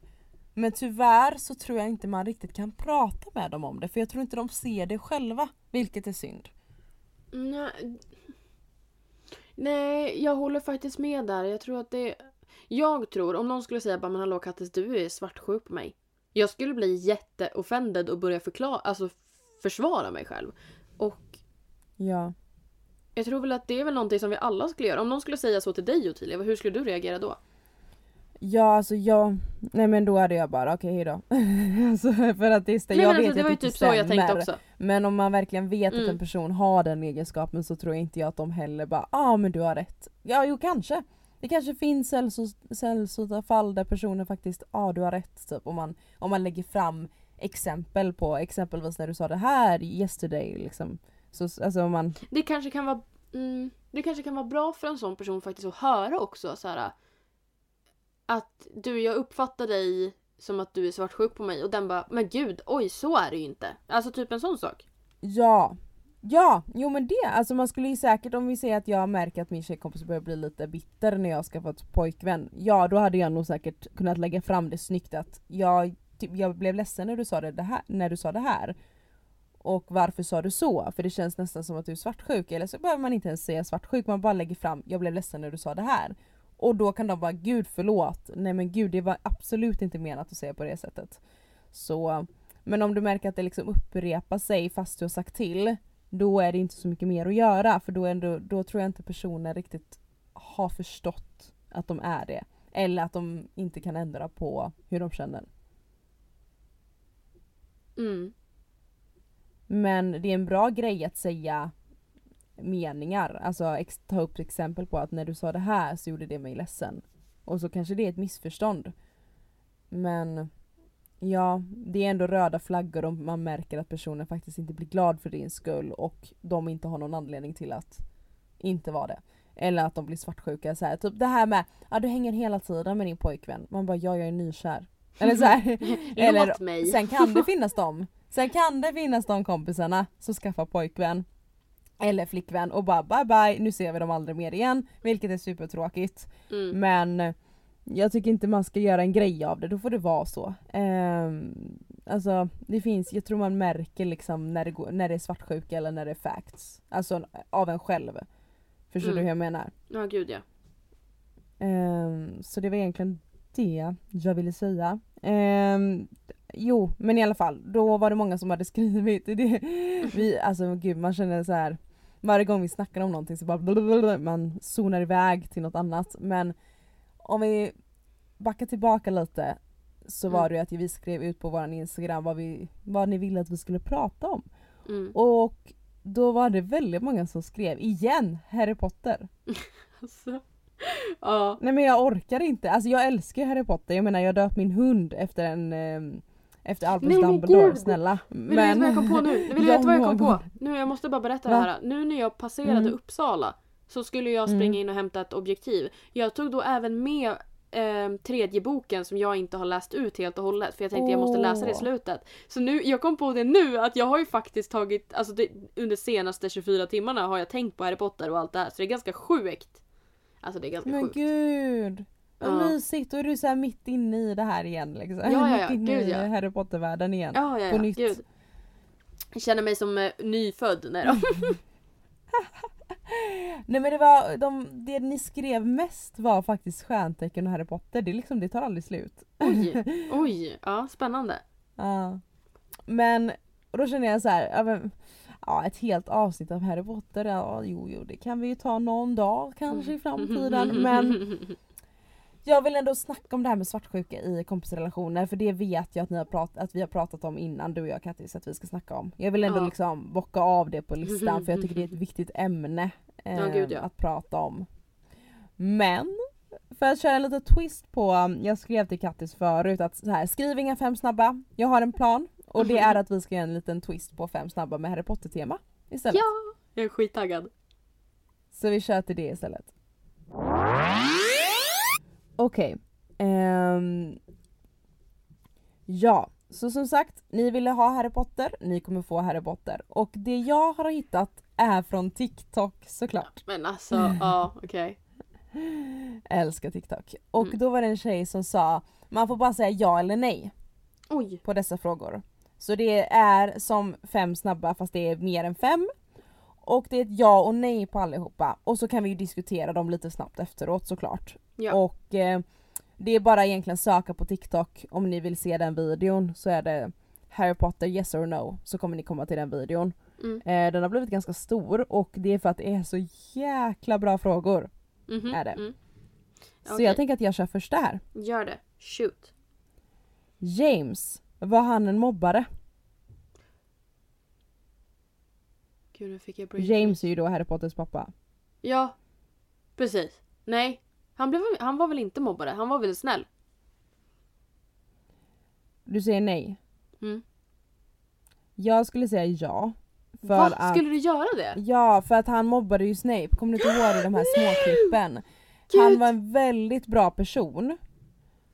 Men tyvärr så tror jag inte man riktigt kan prata med dem om det för jag tror inte de ser det själva. Vilket är synd. Nej. Nej, jag håller faktiskt med där. Jag tror att det... Jag tror, om någon skulle säga bara men hallå Kattis du är svartsjuk på mig. Jag skulle bli jätteoffended och börja förklara, alltså försvara mig själv. Och Ja. jag tror väl att det är väl någonting som vi alla skulle göra. Om någon skulle säga så till dig Ottilia, hur skulle du reagera då? Ja alltså jag, nej men då hade jag bara okej hejdå. (laughs) alltså för att det, Nej, jag men vet alltså, det att var ju typ så jag tänkte också. Men om man verkligen vet att Mm. en person har den egenskapen så tror jag inte jag att de heller bara ja ah, men du har rätt. Ja jo kanske. Det kanske finns sällsynta fall där personen faktiskt ja ah, du har rätt typ om man, om man lägger fram exempel på exempelvis när du sa det här yesterday liksom. Så alltså om man, Det kanske kan vara mm, Det kanske kan vara bra för en sån person faktiskt att höra också så här. Att du, jag uppfattar dig som att du är svartsjuk på mig och den bara men gud, oj så är det ju inte. Alltså typ en sån sak. ja. Ja, jo men det, alltså man skulle ju säkert om vi säger att jag märker att min tjejkompis börjar bli lite bitter när jag ska få ett pojkvän. Ja då hade jag nog säkert kunnat lägga fram det snyggt att jag, typ, jag blev ledsen när du sa det, det här, när du sa det här. Och varför sa du så? För det känns nästan som att du är svartsjuk. Eller så behöver man inte ens säga svartsjuk, man bara lägger fram jag blev ledsen när du sa det här. Och då kan de bara gud förlåt, nej men gud det var absolut inte menat att säga på det sättet. Så, men om du märker att det liksom upprepar sig fast du har sagt till, då är det inte så mycket mer att göra för då, ändå, då tror jag inte personen riktigt har förstått att de är det. Eller att de inte kan ändra på hur de känner. Mm. Men det är en bra grej att säga meningar, alltså ex- ta upp exempel på att när du sa det här så gjorde det mig ledsen. Och så kanske det är ett missförstånd. Men ja, det är ändå röda flaggor om man märker att personen faktiskt inte blir glad för din skull och de inte har någon anledning till att inte vara det. Eller att de blir svartsjuka så här. typ det här med ja du hänger hela tiden med din pojkvän. Man bara ja jag är nykär. Eller så här. (laughs) Eller mig. sen kan det (laughs) finnas dem. Sen kan det finnas de kompisarna som skaffar pojkvän eller flickvän och bara bye bye, nu ser vi dem aldrig mer igen. Vilket är supertråkigt. Mm. Men jag tycker inte man ska göra en grej av det, då får det vara så. Ehm, alltså det finns, jag tror man märker liksom när det, går, när det är svartsjuka eller när det är facts. Alltså av en själv. Förstår Mm. du hur jag menar? Ja gud ja. Ehm, så det var egentligen det jag ville säga. Ehm, jo, men i alla fall, då var det många som hade (laughs) skrivit. Det, vi, alltså gud, man känner så här. Varje gång vi snackar om någonting så bara blablabla, man zonar iväg till något annat. Men om vi backar tillbaka lite så Mm. var det ju att vi skrev ut på våran instagram vad, vi, vad ni ville att vi skulle prata om. Mm. Och då var det väldigt många som skrev igen Harry Potter. (laughs) Alltså. Ja. Nej men jag orkar inte, alltså jag älskar Harry Potter, jag menar jag döpt min hund efter en ehm, efter Albus Nej, men Dumbledore, gud! snälla. Vill du veta vad jag kom på nu? Vill du veta vad jag kom på? Nu, jag måste bara berätta det Va? här. Nu när jag passerade Mm. Uppsala så skulle jag springa Mm. in och hämta ett objektiv. Jag tog då även med eh, tredje boken som jag inte har läst ut helt och hållet för jag tänkte jag måste läsa det i slutet. Så nu, jag kom på det nu att jag har ju faktiskt tagit, alltså det, under senaste 24 timmarna har jag tänkt på Harry Potter och allt det här så det är ganska sjukt. Alltså det är ganska Men sjukt. gud! Vad Ja. mysigt, och är du så mitt inne i det här igen liksom. Ja, ja, ja, (laughs) mitt inne gud, i ja. Harry Potter-världen igen. Ja, ja, på ja. nytt. Gud. Jag känner mig som eh, nyfödd. Nej då. (laughs) Nej men det var, de, det ni skrev mest var faktiskt stjärntecken och Harry Potter, det, är liksom, det tar aldrig slut. Oj, (laughs) oj. Ja, spännande. Ja. Men då känner jag så här, ja, men, ja ett helt avsnitt av Harry Potter, ja jo jo det kan vi ju ta någon dag kanske i framtiden men jag vill ändå snacka om det här med svartsjuka i kompisrelationer för det vet jag att, ni har prat, att vi har pratat om innan du och jag Kattis att vi ska snacka om. Jag vill ändå Ja. liksom bocka av det på listan för jag tycker det är ett viktigt ämne eh, Ja, gud, ja. att prata om. Men för att köra en liten twist på, jag skrev till Kattis förut att så här, skriv inga fem snabba, jag har en plan och det är att vi ska göra en liten twist på fem snabba med Harry Potter tema istället. Ja, jag är skittaggad. Så vi kör till det istället. Okej. ehm, ja, så som sagt, ni ville ha Harry Potter, ni kommer få Harry Potter. Och det jag har hittat är från TikTok såklart. Men alltså, (laughs) ja okej. Jag älskar TikTok. Och Mm. då var det en tjej som sa, man får bara säga ja eller nej Oj. på dessa frågor. Så det är som fem snabba fast det är mer än fem. Och det är ett ja och nej på allihopa. Och så kan vi ju diskutera dem lite snabbt efteråt såklart. Ja. Och eh, det är bara egentligen söka på TikTok om ni vill se den videon så är det Harry Potter yes or no så kommer ni komma till den videon. Mm. Eh, den har blivit ganska stor och det är för att det är så jäkla bra frågor. Mhm, Är det. Mm. Så Okej. jag tänker att jag kör första här. Gör det. Shoot. James, var han en mobbare? Gud nu fick jag break. James är ju då Harry Potters pappa. Ja. Precis. Nej. Han, blev, han var väl inte mobbare? Han var väl snäll? Du säger nej. Mm. Jag skulle säga ja. För Va? att, Skulle du göra det? Ja, för att han mobbade ju Snape. Kommer du inte ihåg i de här (gasps) småklippen? Han var en väldigt bra person.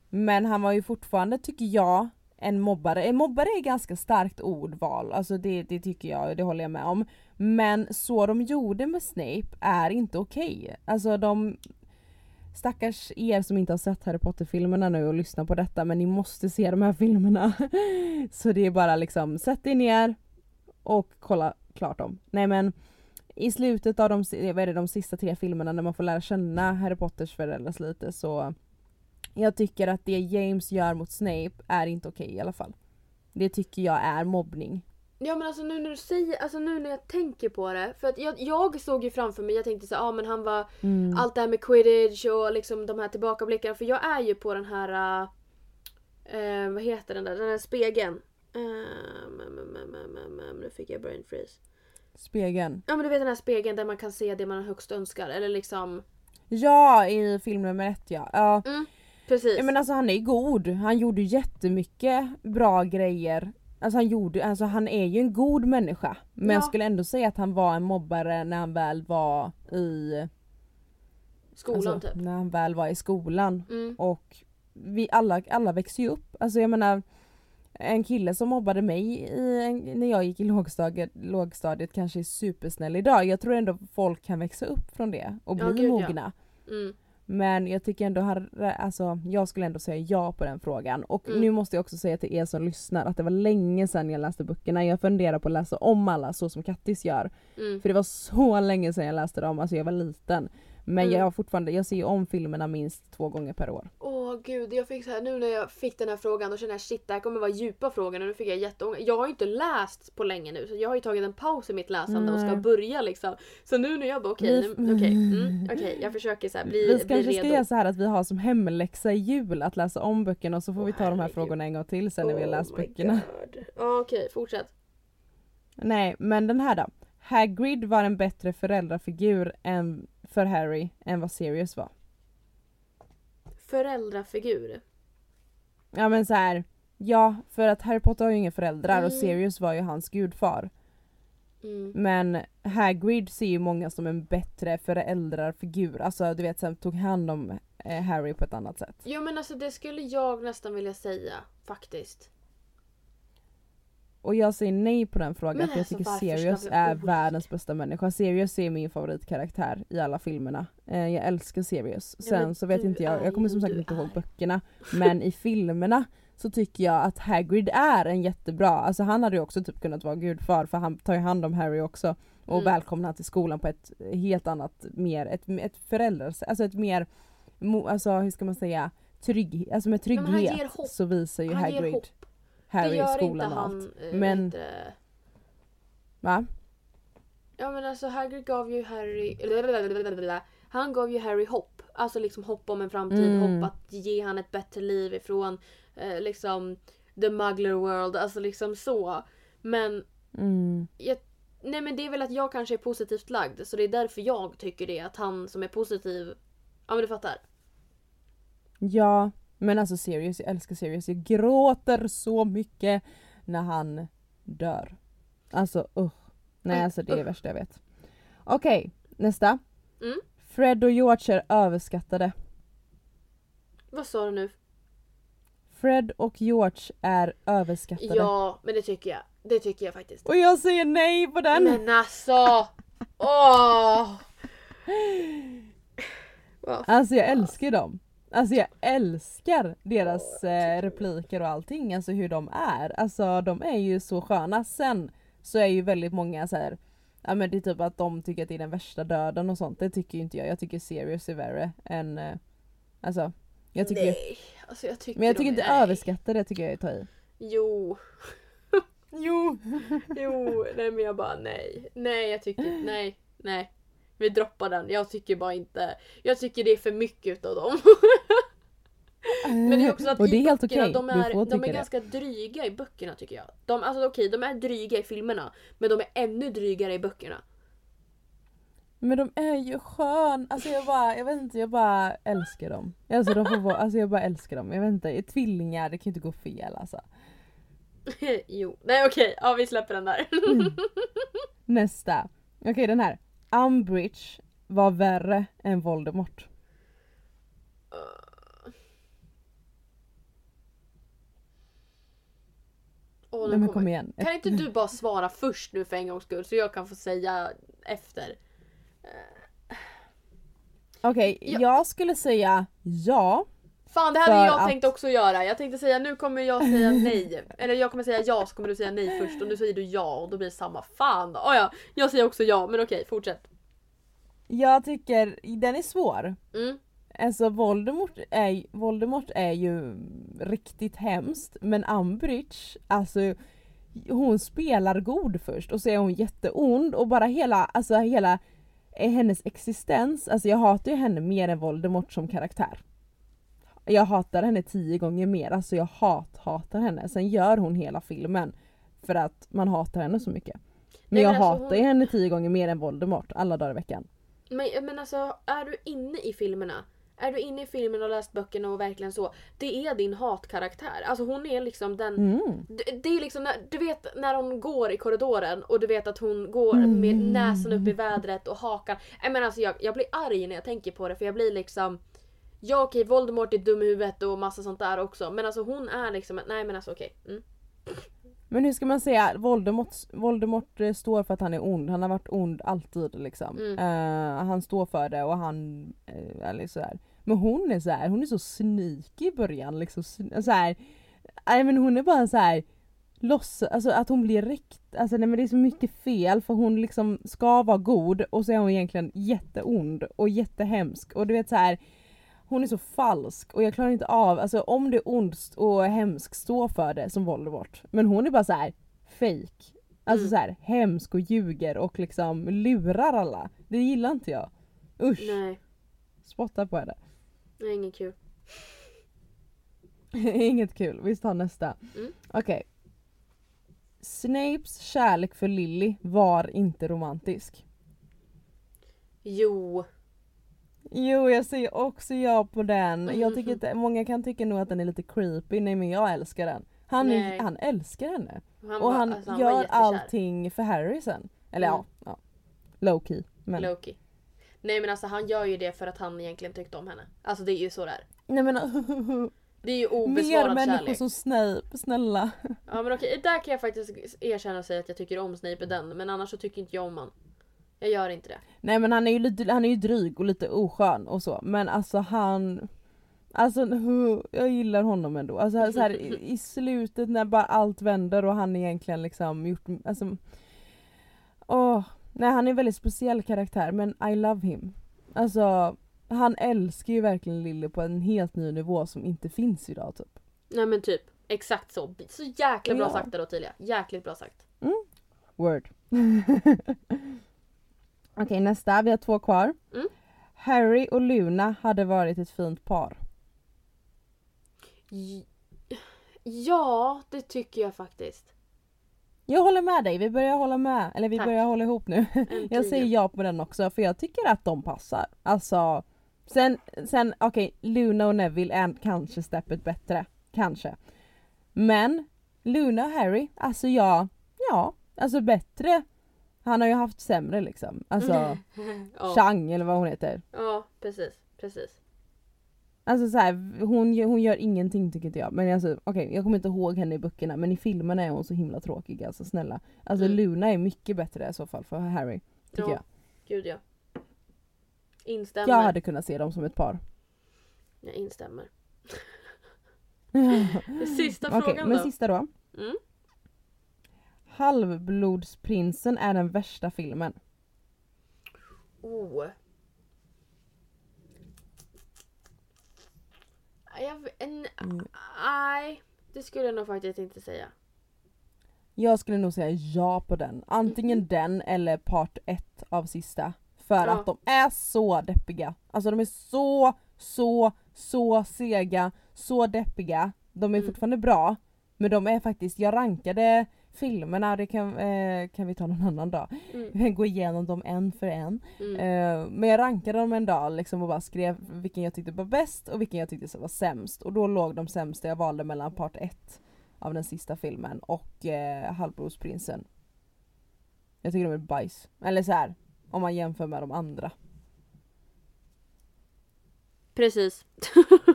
Men han var ju fortfarande, tycker jag, en mobbare. En mobbare är ganska starkt ordval, alltså det, det tycker jag, det håller jag med om. Men så de gjorde med Snape är inte okej. Alltså de... Stackars er som inte har sett Harry Potter-filmerna nu och lyssnar på detta men ni måste se de här filmerna. (laughs) Så det är bara liksom, sätt er ner och kolla klart dem. Nej men i slutet av de, vad är det, de sista tre filmerna när man får lära känna Harry Potters föräldrar lite så jag tycker att det James gör mot Snape är inte okej i alla fall. Det tycker jag är mobbning. Ja men alltså nu när du säger, alltså nu när jag tänker på det. För att jag, jag såg ju framför mig, jag tänkte så ja ah, men han var Mm. allt det här med quidditch och liksom de här tillbakablickarna. För jag är ju på den här, eh, vad heter den där, den här spegeln. Mm, mm, mm, mm, mm, nu fick jag brain freeze. Spegeln. Ja men du vet den här spegeln där man kan se det man högst önskar. Eller liksom, Ja, i film nummer ett ja. ja. Precis. Ja, men alltså han är god. Han gjorde jättemycket bra grejer. Alltså han gjorde, alltså han är ju en god människa. Men Ja. jag skulle ändå säga att han var en mobbare när han väl var i Skolan alltså, typ. När han väl var i skolan. Mm. Och vi alla, alla växer ju upp. Alltså jag menar en kille som mobbade mig en- när jag gick i lågstadiet, lågstadiet kanske är supersnäll idag. Jag tror ändå folk kan växa upp från det och Ja, bli gud, ja. mogna. Mm. Men jag tycker ändå, alltså, jag skulle ändå säga ja på den frågan. Och Mm. nu måste jag också säga till er som lyssnar att det var länge sedan jag läste böckerna. Jag funderar på att läsa om alla så som Kattis gör. Mm. För det var så länge sedan jag läste dem, alltså jag var liten. Men Mm. jag har fortfarande, jag ser ju om filmerna minst två gånger per år. Åh gud, jag fick så här, nu när jag fick den här frågan då känner jag shit det här kommer vara djupa frågor och nu fick jag jätteångest. Jag har ju inte läst på länge nu så jag har ju tagit en paus i mitt läsande och ska börja liksom. Så nu när jag bara okej, Vi- nu- okej, mm, okej, jag försöker så här, bli, vi bli kanske ska redo. göra så här att vi har som hemläxa i jul att läsa om böckerna och så får Åh, vi ta de här frågorna en gång till sen när vi har läst Oh böckerna. Okej, fortsätt. Nej, men den här då. Hagrid var en bättre föräldrafigur än för Harry än vad Sirius var. Föräldrafigur. Ja men så här. Ja, för att Harry Potter har ju inga föräldrar och Mm. Sirius var ju hans gudfar. Mm. Men Hagrid ser ju många som en bättre föräldrafigur. Alltså du vet, sen tog hand om eh, Harry på ett annat sätt. Jo men alltså det skulle jag nästan vilja säga faktiskt. Och jag säger nej på den frågan Men för jag alltså, tycker Sirius är världens bästa människa. Sirius är min favoritkaraktär i alla filmerna. Eh, jag älskar Sirius. Ja, Sen men så vet inte jag, jag kommer som sagt inte ihåg böckerna. Men i filmerna så tycker jag att Hagrid är en jättebra, alltså han hade ju också typ kunnat vara gudfar för han tar ju hand om Harry också. Och Mm. välkomnar till skolan på ett helt annat, mer, ett, ett förälders, alltså ett mer, alltså hur ska man säga, trygg, alltså med ger trygghet så visar ju Han ger Hagrid hopp. Harry det i skolan inte och han, allt. eh, Men-? Va? Ja men alltså Hagrid gav ju Harry... (laughs) Han gav ju Harry hopp. Alltså liksom hopp om en framtid, Mm. hopp att ge han ett bättre liv ifrån eh, liksom the muggler world, alltså liksom så. Men Mm. jag, nej men det är väl att jag kanske är positivt lagd så det är därför jag tycker det. Att han som är positiv, ja men du fattar. Ja, men alltså Sirius, jag älskar Sirius. Jag gråter så mycket när han dör. Alltså usch. Nej alltså det är det värsta jag vet. Okej, nästa. Mm. Fred och George är överskattade. Vad sa du nu? Fred och George är överskattade. Ja men det tycker jag. Det tycker jag faktiskt. Och jag säger nej på den! Men alltså! Åh! (laughs) Alltså jag älskar dem. Alltså jag älskar deras eh, repliker och allting, alltså hur de är. Alltså de är ju så sköna. Sen så är ju väldigt många så här. Ja men det är typ att de tycker att det är den värsta döden och sånt. Det tycker ju inte jag. Jag tycker Sirius är värre än... Eh, alltså. Jag tycker, Nej, alltså jag tycker men jag tycker inte är- överskattade tycker jag är att ta i. Jo, (laughs) Jo! (laughs) jo, nej men jag bara nej. Nej jag tycker, nej, nej. Vi droppar den, jag tycker bara inte, jag tycker det är för mycket utav dem. (laughs) Men det är också att och det är helt okej. de Du är, de är det. ganska dryga i böckerna tycker jag. De, alltså okej, de är dryga i filmerna. Men de är ännu drygare i böckerna. Men de är ju skön, alltså jag bara, jag vet inte, jag bara älskar dem. Alltså, de får vara, alltså jag bara älskar dem, jag vet inte, tvillingar det kan ju inte gå fel alltså. (laughs) jo, nej okej, ja vi släpper den där. (laughs) Nästa. Okej den här. Umbridge var värre än Voldemort. Åh, nu Nej men kom igen. Kan inte du bara svara först nu för en gångs skull så jag kan få säga efter? Okej, Ja. jag skulle säga ja. Fan det hade jag att- tänkt också göra. Jag tänkte säga nu kommer jag säga nej. Eller jag kommer säga ja så kommer du säga nej först och nu säger du ja och då blir det samma. Fan. Oh, ja, jag säger också ja men okej fortsätt. Jag tycker den är svår. Mm. Alltså Voldemort är, Voldemort är ju riktigt hemskt men Umbridge, alltså hon spelar god först och så är hon jätteond och bara hela, alltså hela hennes existens, alltså jag hatar ju henne mer än Voldemort som karaktär. Jag hatar henne tio gånger mer, alltså jag hat, hatar henne. Sen gör hon hela filmen för att man hatar henne så mycket. Men Nej, jag alltså hatar hon- henne tio gånger mer än Voldemort alla dagar i veckan. Men, men alltså, är du inne i filmerna? Är du inne i filmen och läst böckerna och verkligen så? Det är din hatkaraktär. Alltså hon är liksom den... Mm. Det, det är liksom när, du vet när hon går i korridoren och du vet att hon går Mm. med näsan upp i vädret och hakan. Nej men alltså jag, jag blir arg när jag tänker på det för jag blir liksom... Ja okej, Voldemort är dum i huvudet och massa sånt där också men alltså hon är liksom... Nej men alltså okej. Mm. Men hur ska man säga, Voldemort, Voldemort eh, står för att han är ond, han har varit ond alltid liksom. Mm. Eh, han står för det och han, uh, eller så här. Men hon är så här, hon är så sneaky i början liksom. Så här, nej men hon är bara så här loss, alltså att hon blir rikt, alltså nej men det är så mycket fel för hon liksom ska vara god och så är hon egentligen jätteond och jättehemsk och du vet så här. Hon är så falsk och jag klarar inte av, alltså om det är ond och hemskt, stå för det som Voldemort. Men hon är bara så här fake. Alltså Mm. så här hemsk och ljuger och liksom lurar alla. Det gillar inte jag. Usch, Nej, spotta på henne. det är inget kul. (laughs) Inget kul, vi tar nästa. Mm. Okej. Snapes kärlek för Lily var inte romantisk. Jo. Jo jag säger också ja på den. Jag tycker inte, många kan tycka nog att den är lite creepy, nej men jag älskar den. Han, är, han älskar henne. Han och var- han alltså, han gör allting för Harry sen. Eller Mm. ja, ja. low key. Men, Loki. Nej men alltså han gör ju det för att han egentligen tyckte om henne. Alltså det är ju så det är. nej men (laughs) Det är ju mer obesvarad människor kärlek. som Snape, snälla. Ja men okej, där kan jag faktiskt erkänna och säga att jag tycker om Snape i den. Men annars så tycker inte jag om han. Jag gör inte det. Nej men han är ju lite, han är ju dryg och lite oskön och så men alltså han Alltså jag gillar honom ändå. Alltså så här, i, i slutet när bara allt vänder och han egentligen liksom gjort, alltså Åh, nej han är en väldigt speciell karaktär men I love him. Alltså han älskar ju verkligen Lily på en helt ny nivå som inte finns idag typ. Nej men typ. Exakt så. Så jäkla bra Ja. sagt där Ottilia. Jäkligt bra sagt. Word. (laughs) Okej nästa, vi har två kvar. Mm. Harry och Luna hade varit ett fint par. Ja, det tycker jag faktiskt. Jag håller med dig, vi börjar hålla med. Eller vi Tack. börjar hålla ihop nu. Äntligen. (laughs) Jag säger ja på den också för jag tycker att de passar. Alltså, sen, sen okej, Luna och Neville är kanske steppet bättre. Kanske. Men Luna och Harry, alltså ja, ja, alltså bättre. Han har ju haft sämre liksom. Alltså. (laughs) Chang eller vad hon heter. ja, precis. Precis. Alltså så här, hon, hon gör ingenting tycker inte jag. Men alltså okej, jag kommer inte ihåg henne i böckerna men i filmerna är hon så himla tråkig alltså snälla. Alltså Mm. Luna är mycket bättre i så fall för Harry. Tycker ja, jag. gud ja. Instämmer. Jag hade kunnat se dem som ett par. Jag instämmer. (laughs) Sista frågan men då. sista då. Mm. Halvblodsprinsen är den värsta filmen. Oh. Jag, en, Mm. Nej, det skulle jag nog faktiskt inte säga. Jag skulle nog säga ja på den. Antingen den eller part 1 av sista. För Ja. att de är så deppiga. Alltså de är så, så, så sega, så deppiga. De är Mm. fortfarande bra. Men de är faktiskt, jag rankade filmerna, det kan, eh, kan vi ta någon annan dag. Mm. Gå igenom dem en för en. Mm. Eh, men jag rankade dem en dag liksom och bara skrev vilken jag tyckte var bäst och vilken jag tyckte var sämst. Och då låg de sämsta jag valde mellan part 1 av den sista filmen och eh, Halvblodsprinsen. Jag tycker de är bajs. Eller så här, om man jämför med de andra. Precis. (laughs)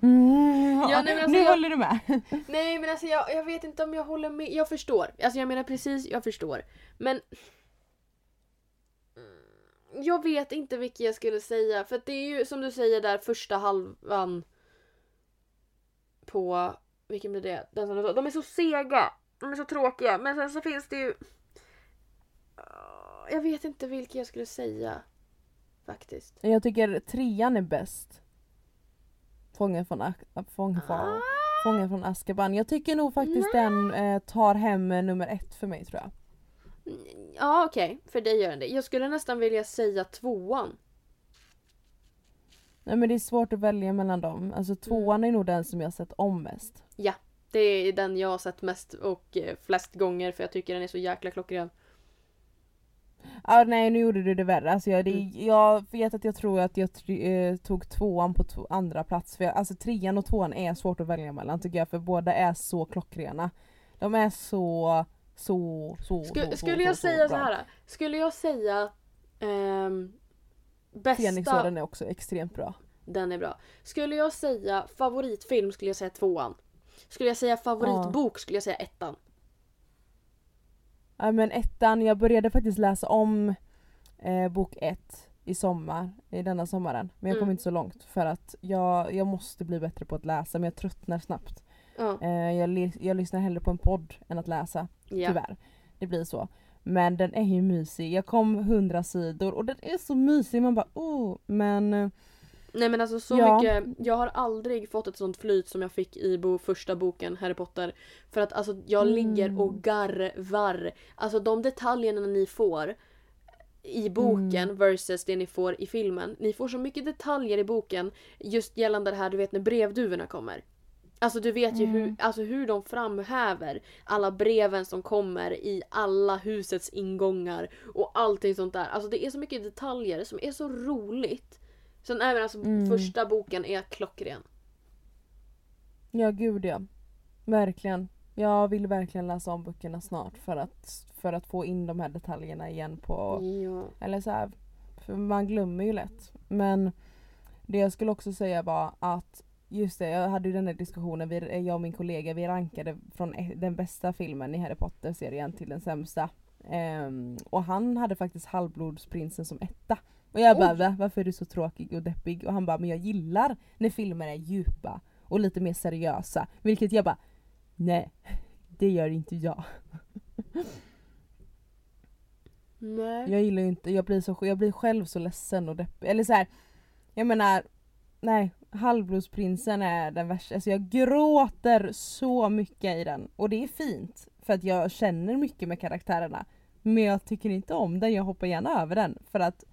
ja, nej, alltså nu jag- håller du med. (laughs) Nej men alltså jag, jag vet inte om jag håller med. Jag förstår. Alltså jag menar precis, jag förstår. Men... Mm, Jag vet inte vilken jag skulle säga. För det är ju som du säger där första halvan på... Vilken blir det? Den som. De är så sega. De är så tråkiga. Men sen så finns det ju... Jag vet inte vilken jag skulle säga. Faktiskt. Jag tycker trean är bäst. Fången från Ak- Fångfall. Ah, Fången från Azkaban. Jag tycker nog faktiskt den eh, tar hem eh, nummer ett för mig tror jag. Ja okej, för dig gör den det. Jag skulle nästan vilja säga tvåan. Nej men det är svårt att välja mellan dem. Alltså tvåan är nog den som jag har sett om mest. Ja, det är den jag har sett mest och eh, flest gånger för jag tycker den är så jäkla klockren. Ah, nej nu gjorde du det värre. Alltså jag, det, Mm. jag vet att jag tror att jag tr- eh, tog tvåan på to- andra plats. För jag, alltså trean och tvåan är svårt att välja mellan tycker jag för båda är så klockrena. De är så, så, så, Sku, så, skulle så, jag så, säga så här. Skulle jag säga ehm, bästa... Fenixorden är också extremt bra. Den är bra. Skulle jag säga favoritfilm skulle jag säga tvåan. Skulle jag säga favoritbok skulle jag säga ettan. Ja men ettan, jag började faktiskt läsa om eh, bok ett i sommar, i denna sommaren. Men jag kom Mm. inte så långt för att jag, jag måste bli bättre på att läsa men jag tröttnar snabbt. Ja. Eh, jag, jag lyssnar hellre på en podd än att läsa. ja. Tyvärr. Det blir så. Men den är ju mysig. Jag kom hundra sidor och den är så mysig. Man bara oh. Men eh, Nej men alltså så Ja. mycket. Jag har aldrig fått ett sånt flyt som jag fick i bo, första boken Harry Potter. För att alltså jag Mm. ligger och garvar. Alltså de detaljerna ni får i boken Mm. versus det ni får i filmen. Ni får så mycket detaljer i boken just gällande det här du vet när brevduvorna kommer. Alltså du vet ju hur, Mm. alltså hur de framhäver alla breven som kommer i alla husets ingångar och allting sånt där. Alltså det är så mycket detaljer som är så roligt. Sen även alltså Mm. första boken är klockren. ja gud ja. Verkligen. Jag vill verkligen läsa om böckerna snart för att, för att få in de här detaljerna igen på Ja. Eller så här, för man glömmer ju lätt. Men det jag skulle också säga var att Just det, jag hade ju den där diskussionen, vi, jag och min kollega vi rankade från e- den bästa filmen i Harry Potter-serien till den sämsta. Ehm, och han hade faktiskt Halvblodsprinsen som etta. Och jag bara Oj. "Va? varför är du så tråkig och deppig? Och han bara men jag gillar när filmer är djupa och lite mer seriösa. Vilket jag bara nej, det gör inte jag. Nej. Jag gillar ju inte, jag blir, så, jag blir själv så ledsen och deppig. Eller så här, jag menar, nej, Halvblodsprinsen är den värsta. Alltså jag gråter så mycket i den. Och det är fint, för att jag känner mycket med karaktärerna. Men jag tycker inte om den, jag hoppar gärna över den. För att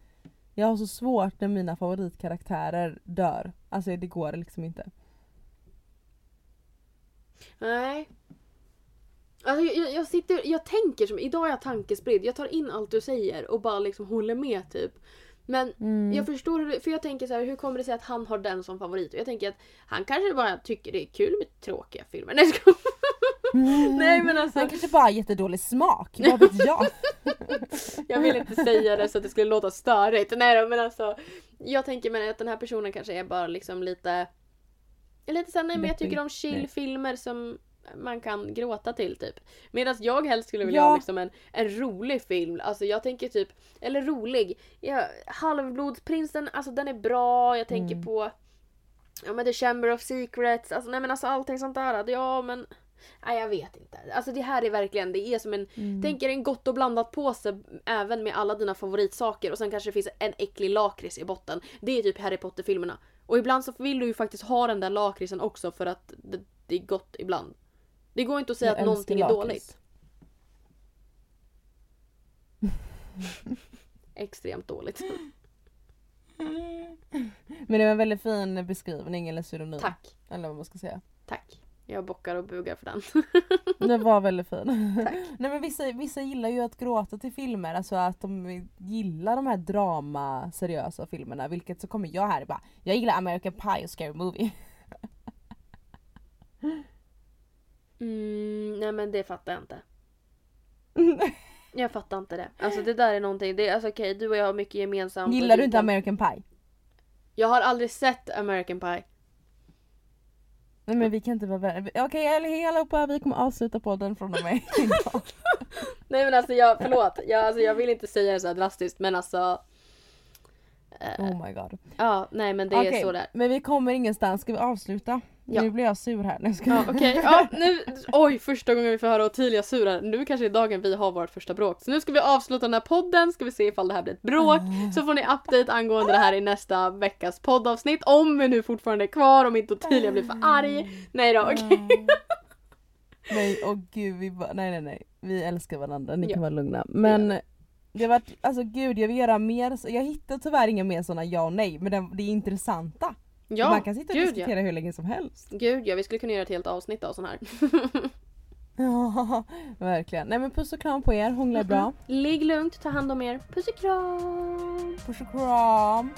jag har så svårt när mina favoritkaraktärer dör. Alltså det går liksom inte. Nej. Alltså jag, jag, sitter, jag tänker som, idag är jag tankespridd. Jag tar in allt du säger och bara liksom håller med typ. Men Mm. jag förstår hur, för jag tänker så här, hur kommer det sig att han har den som favorit? Och jag tänker att han kanske bara tycker det är kul med tråkiga filmer. (laughs) Nej, skojar. Nej men alltså, Han kanske bara har jättedålig smak, vad vet jag? (laughs) jag vill inte säga det så att det skulle låta störigt. Nej då, men alltså. Jag tänker mig att den här personen kanske är bara liksom lite... Lite såhär, nej men jag tycker om chill-filmer som man kan gråta till typ. Medan jag helst skulle vilja Ja. ha liksom en, en rolig film. Alltså jag tänker typ, eller rolig. Ja, Halvblodsprinsen, alltså den är bra. Jag tänker Mm. på Ja men The Chamber of Secrets, alltså nej men alltså allting sånt där. Ja men Nej jag vet inte. Alltså det här är verkligen, det är som en Mm. Tänk er en gott och blandat påse även med alla dina favoritsaker och sen kanske det finns en äcklig lakrits i botten. Det är typ Harry Potter-filmerna. Och ibland så vill du ju faktiskt ha den där lakritsen också för att det, det är gott ibland. Det går inte att säga Jag att någonting är älskar dåligt. lakrits. (laughs) Extremt dåligt. Men det var en väldigt fin beskrivning eller synonym. Tack. Eller vad man ska säga. Tack. Jag bockar och bugar för den. (laughs) Den var väldigt fin. Tack. Nej men vissa, vissa gillar ju att gråta till filmer, alltså att de gillar de här drama seriösa filmerna. Vilket så kommer jag här och bara, jag gillar American Pie och Scary Movie. (laughs) Mm, nej men det fattar jag inte. (laughs) Jag fattar inte det. Alltså det där är någonting, det är alltså okej du och jag har mycket gemensamt. Gillar du inte American Pie? Jag har aldrig sett American Pie. Nej men vi kan inte vara vänner. Okej okay, allihopa, vi kommer avsluta podden från och med (laughs) idag. Nej men alltså jag, förlåt. Jag, alltså, jag vill inte säga det så drastiskt men alltså. Oh my god. Ja, nej men det är Okej, så där. Men vi kommer ingenstans, ska vi avsluta? Ja. Nu blir jag sur här. Jag ska... Ja okej, ja nu, oj första gången vi får höra Ottilia sur här. Nu kanske är dagen vi har vårt första bråk. Så nu ska vi avsluta den här podden, ska vi se ifall det här blir ett bråk. Ah. Så får ni update angående det här i nästa veckas poddavsnitt. Om vi nu fortfarande är kvar, om inte Ottilia blir för arg. Nej då, okej. Nej, åh gud, vi bara, nej nej nej. Vi älskar varandra, ni Ja. kan vara lugna. Men det varit, alltså gud jag vill göra mer, så- jag hittar tyvärr inga mer sådana ja och nej men det, det är intressanta. Ja, Man kan sitta och gud diskutera hur länge som helst. ja. Gud ja, vi skulle kunna göra ett helt avsnitt av sån här. (laughs) Ja, verkligen. Nej men puss och kram på er, hångla bra. Ligg lugnt, ta hand om er. Puss och kram! Puss och kram.